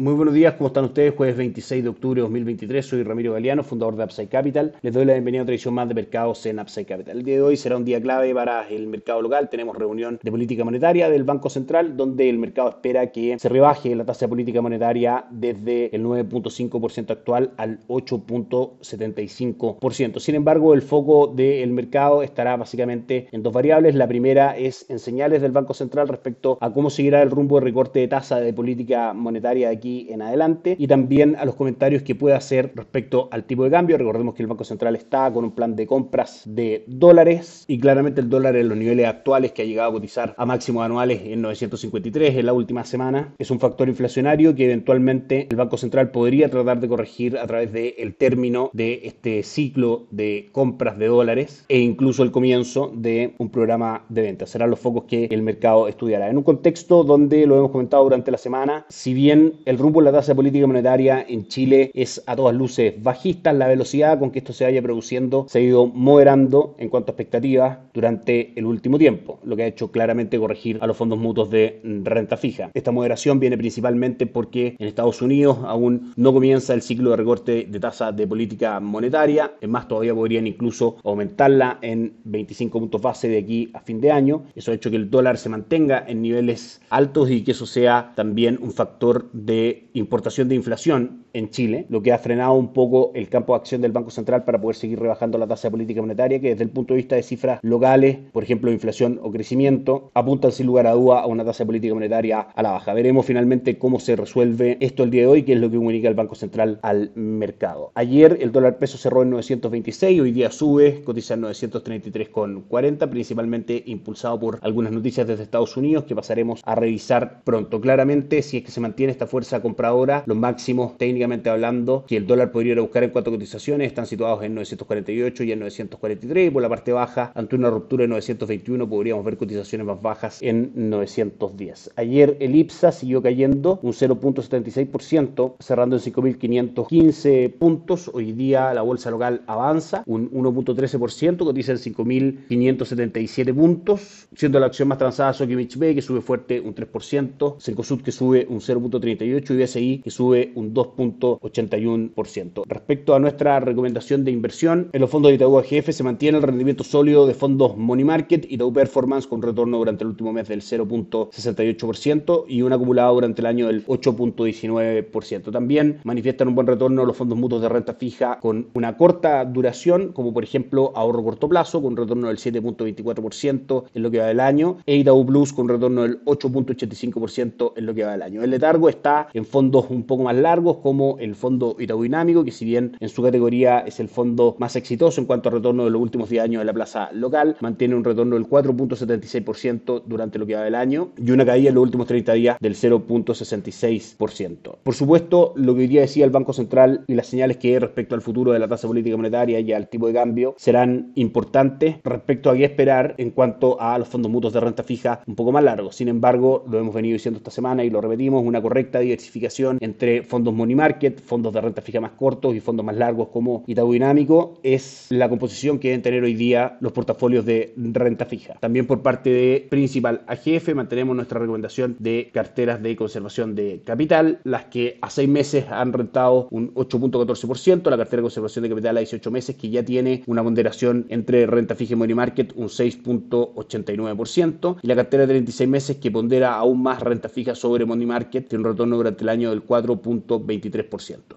Muy buenos días, ¿cómo están ustedes? Jueves 26 de octubre de 2023, soy Ramiro Galeano, fundador de Upside Capital. Les doy la bienvenida a otra edición más de mercados en Upside Capital. El día de hoy será un día clave para el mercado local. Tenemos reunión de política monetaria del Banco Central, donde el mercado espera que se rebaje la tasa de política monetaria desde el 9.5% actual al 8.75%. Sin embargo, el foco del mercado estará básicamente en dos variables. La primera es en señales del Banco Central respecto a cómo seguirá el rumbo de recorte de tasa de política monetaria de aquí en adelante y también a los comentarios que pueda hacer respecto al tipo de cambio. Recordemos que el Banco Central está con un plan de compras de dólares y claramente el dólar en los niveles actuales que ha llegado a cotizar a máximos anuales en 953 en la última semana es un factor inflacionario que eventualmente el Banco Central podría tratar de corregir a través del término de este ciclo de compras de dólares e incluso el comienzo de un programa de ventas. Serán los focos que el mercado estudiará. En un contexto donde lo hemos comentado durante la semana, si bien el rumbo de la tasa de política monetaria en Chile es a todas luces bajista. La velocidad con que esto se vaya produciendo se ha ido moderando en cuanto a expectativas durante el último tiempo, lo que ha hecho claramente corregir a los fondos mutuos de renta fija. Esta moderación viene principalmente porque en Estados Unidos aún no comienza el ciclo de recorte de tasa de política monetaria. Es más, todavía podrían incluso aumentarla en 25 puntos base de aquí a fin de año. Eso ha hecho que el dólar se mantenga en niveles altos y que eso sea también un factor de importación de inflación en Chile, lo que ha frenado un poco el campo de acción del Banco Central para poder seguir rebajando la tasa de política monetaria, que desde el punto de vista de cifras locales, por ejemplo, inflación o crecimiento, apuntan sin lugar a duda a una tasa de política monetaria a la baja. Veremos finalmente cómo se resuelve esto el día de hoy, que es lo que comunica el Banco Central al mercado. Ayer el dólar peso cerró en 926, hoy día sube, cotiza en 933,40, principalmente impulsado por algunas noticias desde Estados Unidos que pasaremos a revisar pronto. Claramente, si es que se mantiene esta fuerza compradora, los máximos técnicos hablando, que el dólar podría ir a buscar en cuatro cotizaciones, están situados en 948 y en 943, y por la parte baja, ante una ruptura de 921, podríamos ver cotizaciones más bajas en 910. Ayer el IPSA siguió cayendo un 0.76%, cerrando en 5.515 puntos. Hoy día la bolsa local avanza un 1.13%, cotiza en 5.577 puntos, siendo la acción más transada Sokimich B, que sube fuerte un 3%, Cencosud que sube un 0.38 y BSI que sube un 2. 81%. Respecto a nuestra recomendación de inversión, en los fondos de Itaú AGF se mantiene el rendimiento sólido de fondos Money Market, y Itaú Performance con retorno durante el último mes del 0.68% y un acumulado durante el año del 8.19%. También manifiestan un buen retorno los fondos mutuos de renta fija con una corta duración, como por ejemplo ahorro corto plazo con retorno del 7.24% en lo que va del año e Itaú Plus con retorno del 8.85% en lo que va del año. El letargo está en fondos un poco más largos como el fondo Itaú Dinámico, que si bien en su categoría es el fondo más exitoso en cuanto a retorno de los últimos 10 años de la plaza local, mantiene un retorno del 4.76% durante lo que va del año y una caída en los últimos 30 días del 0.66%. Por supuesto, lo que hoy día decía el Banco Central y las señales que hay respecto al futuro de la tasa política monetaria y al tipo de cambio serán importantes respecto a qué esperar en cuanto a los fondos mutuos de renta fija un poco más largos. Sin embargo, lo hemos venido diciendo esta semana y lo repetimos, una correcta diversificación entre fondos money market, fondos de renta fija más cortos y fondos más largos como Itaú Dinámico, es la composición que deben tener hoy día los portafolios de renta fija. También por parte de Principal AGF mantenemos nuestra recomendación de carteras de conservación de capital, las que a seis meses han rentado un 8.14%, la cartera de conservación de capital a 18 meses que ya tiene una ponderación entre renta fija y money market un 6.89% y la cartera de 36 meses que pondera aún más renta fija sobre money market tiene un retorno durante el año del 4.23%.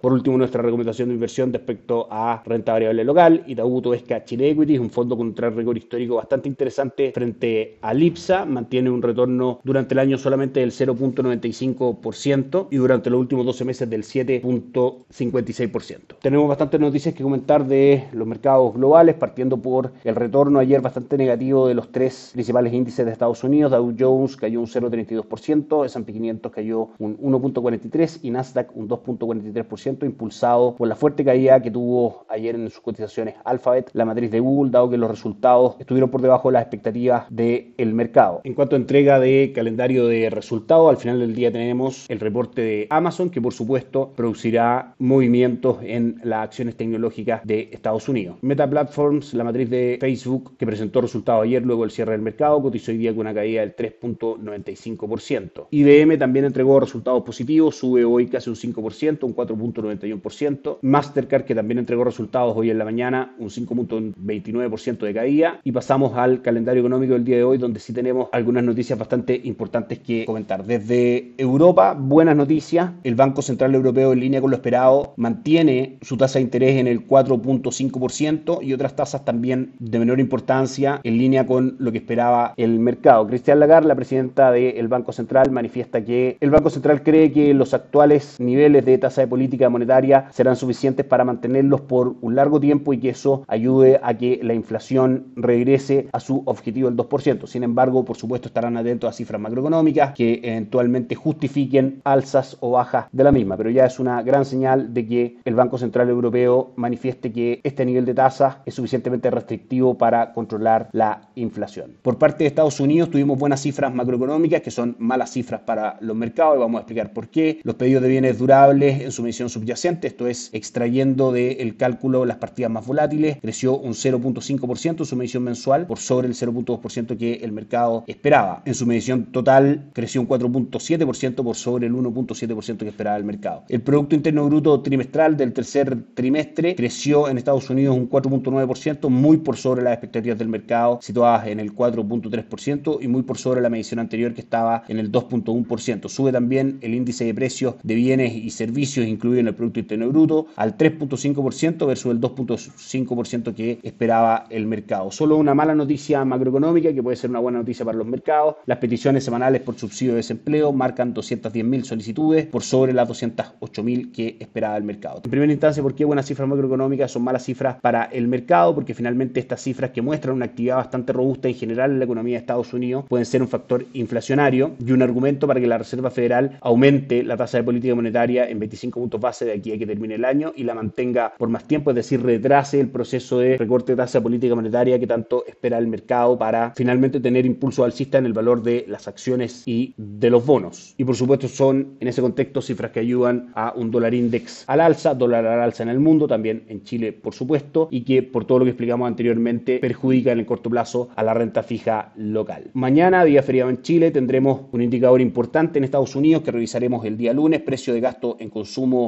Por último, nuestra recomendación de inversión respecto a renta variable local, Itaú Esca Chile Equity, un fondo con un track record histórico bastante interesante frente a Lipsa, mantiene un retorno durante el año solamente del 0.95% y durante los últimos 12 meses del 7.56%. Tenemos bastantes noticias que comentar de los mercados globales, partiendo por el retorno ayer bastante negativo de los tres principales índices de Estados Unidos. Dow Jones cayó un 0.32%, S&P 500 cayó un 1.43% y Nasdaq un 2.43%. 0.43%, impulsado por la fuerte caída que tuvo ayer en sus cotizaciones Alphabet, la matriz de Google, dado que los resultados estuvieron por debajo de las expectativas del mercado. En cuanto a entrega de calendario de resultados, al final del día tenemos el reporte de Amazon, que por supuesto producirá movimientos en las acciones tecnológicas de Estados Unidos. Meta Platforms, la matriz de Facebook, que presentó resultados ayer luego del cierre del mercado, cotizó hoy día con una caída del 3.95%. IBM también entregó resultados positivos, sube hoy casi un 5%, un 4.91%. Mastercard, que también entregó resultados hoy en la mañana, un 5.29% de caída. Y pasamos al calendario económico del día de hoy, donde sí tenemos algunas noticias bastante importantes que comentar. Desde Europa, buenas noticias. El Banco Central Europeo, en línea con lo esperado, mantiene su tasa de interés en el 4.5% y otras tasas también de menor importancia en línea con lo que esperaba el mercado. Cristian Lagarde, la presidenta del Banco Central, manifiesta que el Banco Central cree que los actuales niveles de tasa de política monetaria serán suficientes para mantenerlos por un largo tiempo y que eso ayude a que la inflación regrese a su objetivo del 2%. Sin embargo, por supuesto, estarán atentos a cifras macroeconómicas que eventualmente justifiquen alzas o bajas de la misma, pero ya es una gran señal de que el Banco Central Europeo manifieste que este nivel de tasa es suficientemente restrictivo para controlar la inflación. Por parte de Estados Unidos tuvimos buenas cifras macroeconómicas que son malas cifras para los mercados y vamos a explicar por qué. Los pedidos de bienes durables en su medición subyacente, esto es extrayendo del cálculo las partidas más volátiles, creció un 0.5% en su medición mensual por sobre el 0.2% que el mercado esperaba. En su medición total creció un 4.7% por sobre el 1.7% que esperaba el mercado. El Producto Interno Bruto trimestral del tercer trimestre creció en Estados Unidos un 4.9%, muy por sobre las expectativas del mercado, situadas en el 4.3% y muy por sobre la medición anterior que estaba en el 2.1%. Sube también el índice de precios de bienes y servicios incluido en el Producto Interno Bruto al 3.5% versus el 2.5% que esperaba el mercado. Solo una mala noticia macroeconómica que puede ser una buena noticia para los mercados. Las peticiones semanales por subsidio de desempleo marcan 210.000 solicitudes por sobre las 208.000 que esperaba el mercado. En primera instancia, ¿por qué buenas cifras macroeconómicas son malas cifras para el mercado? Porque finalmente estas cifras que muestran una actividad bastante robusta en general en la economía de Estados Unidos pueden ser un factor inflacionario y un argumento para que la Reserva Federal aumente la tasa de política monetaria en 25 puntos base de aquí a que termine el año y la mantenga por más tiempo, es decir, retrase el proceso de recorte de tasa política monetaria que tanto espera el mercado para finalmente tener impulso alcista en el valor de las acciones y de los bonos. Y por supuesto son en ese contexto cifras que ayudan a un dólar index al alza, dólar al alza en el mundo, también en Chile por supuesto, y que por todo lo que explicamos anteriormente perjudica en el corto plazo a la renta fija local. Mañana, día feriado en Chile, tendremos un indicador importante en Estados Unidos que revisaremos el día lunes, precio de gasto en consumo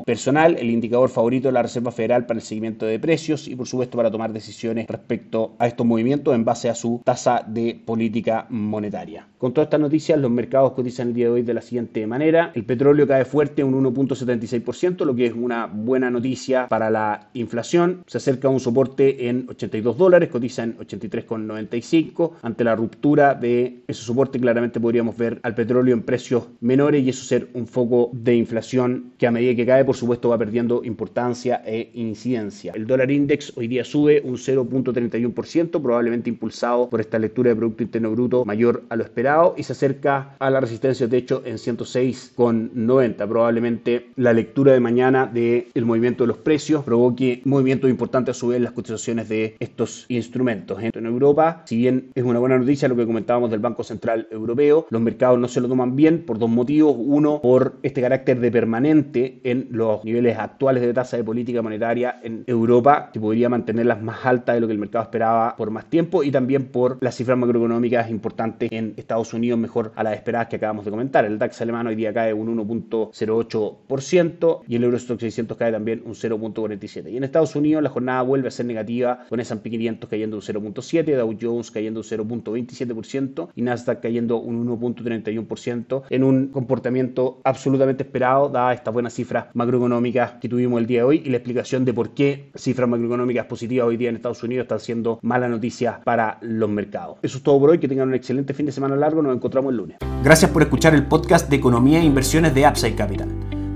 personal, el indicador favorito de la Reserva Federal para el seguimiento de precios y por supuesto para tomar decisiones respecto a estos movimientos en base a su tasa de política monetaria. Con todas estas noticias, los mercados cotizan el día de hoy de la siguiente manera. El petróleo cae fuerte un 1.76%, lo que es una buena noticia para la inflación. Se acerca a un soporte en 82 dólares, cotiza en 83,95. Ante la ruptura de ese soporte, claramente podríamos ver al petróleo en precios menores y eso ser un foco de inflación que a medida que cae, por supuesto, va perdiendo importancia e incidencia. El dólar index hoy día sube un 0.31%, probablemente impulsado por esta lectura de Producto Interno Bruto mayor a lo esperado y se acerca a la resistencia de techo en 106,90. Probablemente la lectura de mañana del movimiento de los precios provoque movimientos importantes a su vez en las cotizaciones de estos instrumentos. En Europa, si bien es una buena noticia lo que comentábamos del Banco Central Europeo, los mercados no se lo toman bien por dos motivos. Uno, por este carácter de permanente en los niveles actuales de tasa de política monetaria en Europa, que podría mantenerlas más altas de lo que el mercado esperaba por más tiempo, y también por las cifras macroeconómicas importantes en Estados Unidos, mejor a las esperadas que acabamos de comentar. El DAX alemán hoy día cae un 1.08% y el Eurostock 600 cae también un 0.47%. Y en Estados Unidos la jornada vuelve a ser negativa, con S&P 500 cayendo un 0.7%, Dow Jones cayendo un 0.27% y Nasdaq cayendo un 1.31% en un comportamiento absolutamente esperado, dada estas buenas cifras macroeconómicas que tuvimos el día de hoy y la explicación de por qué cifras macroeconómicas positivas hoy día en Estados Unidos están siendo mala noticia para los mercados. Eso es todo por hoy, que tengan un excelente fin de semana largo, nos encontramos el lunes. Gracias por escuchar el podcast de Economía e Inversiones de Upside Capital.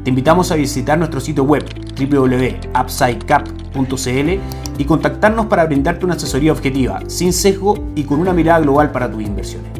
Te invitamos a visitar nuestro sitio web www.upsidecap.cl y contactarnos para brindarte una asesoría objetiva, sin sesgo y con una mirada global para tus inversiones.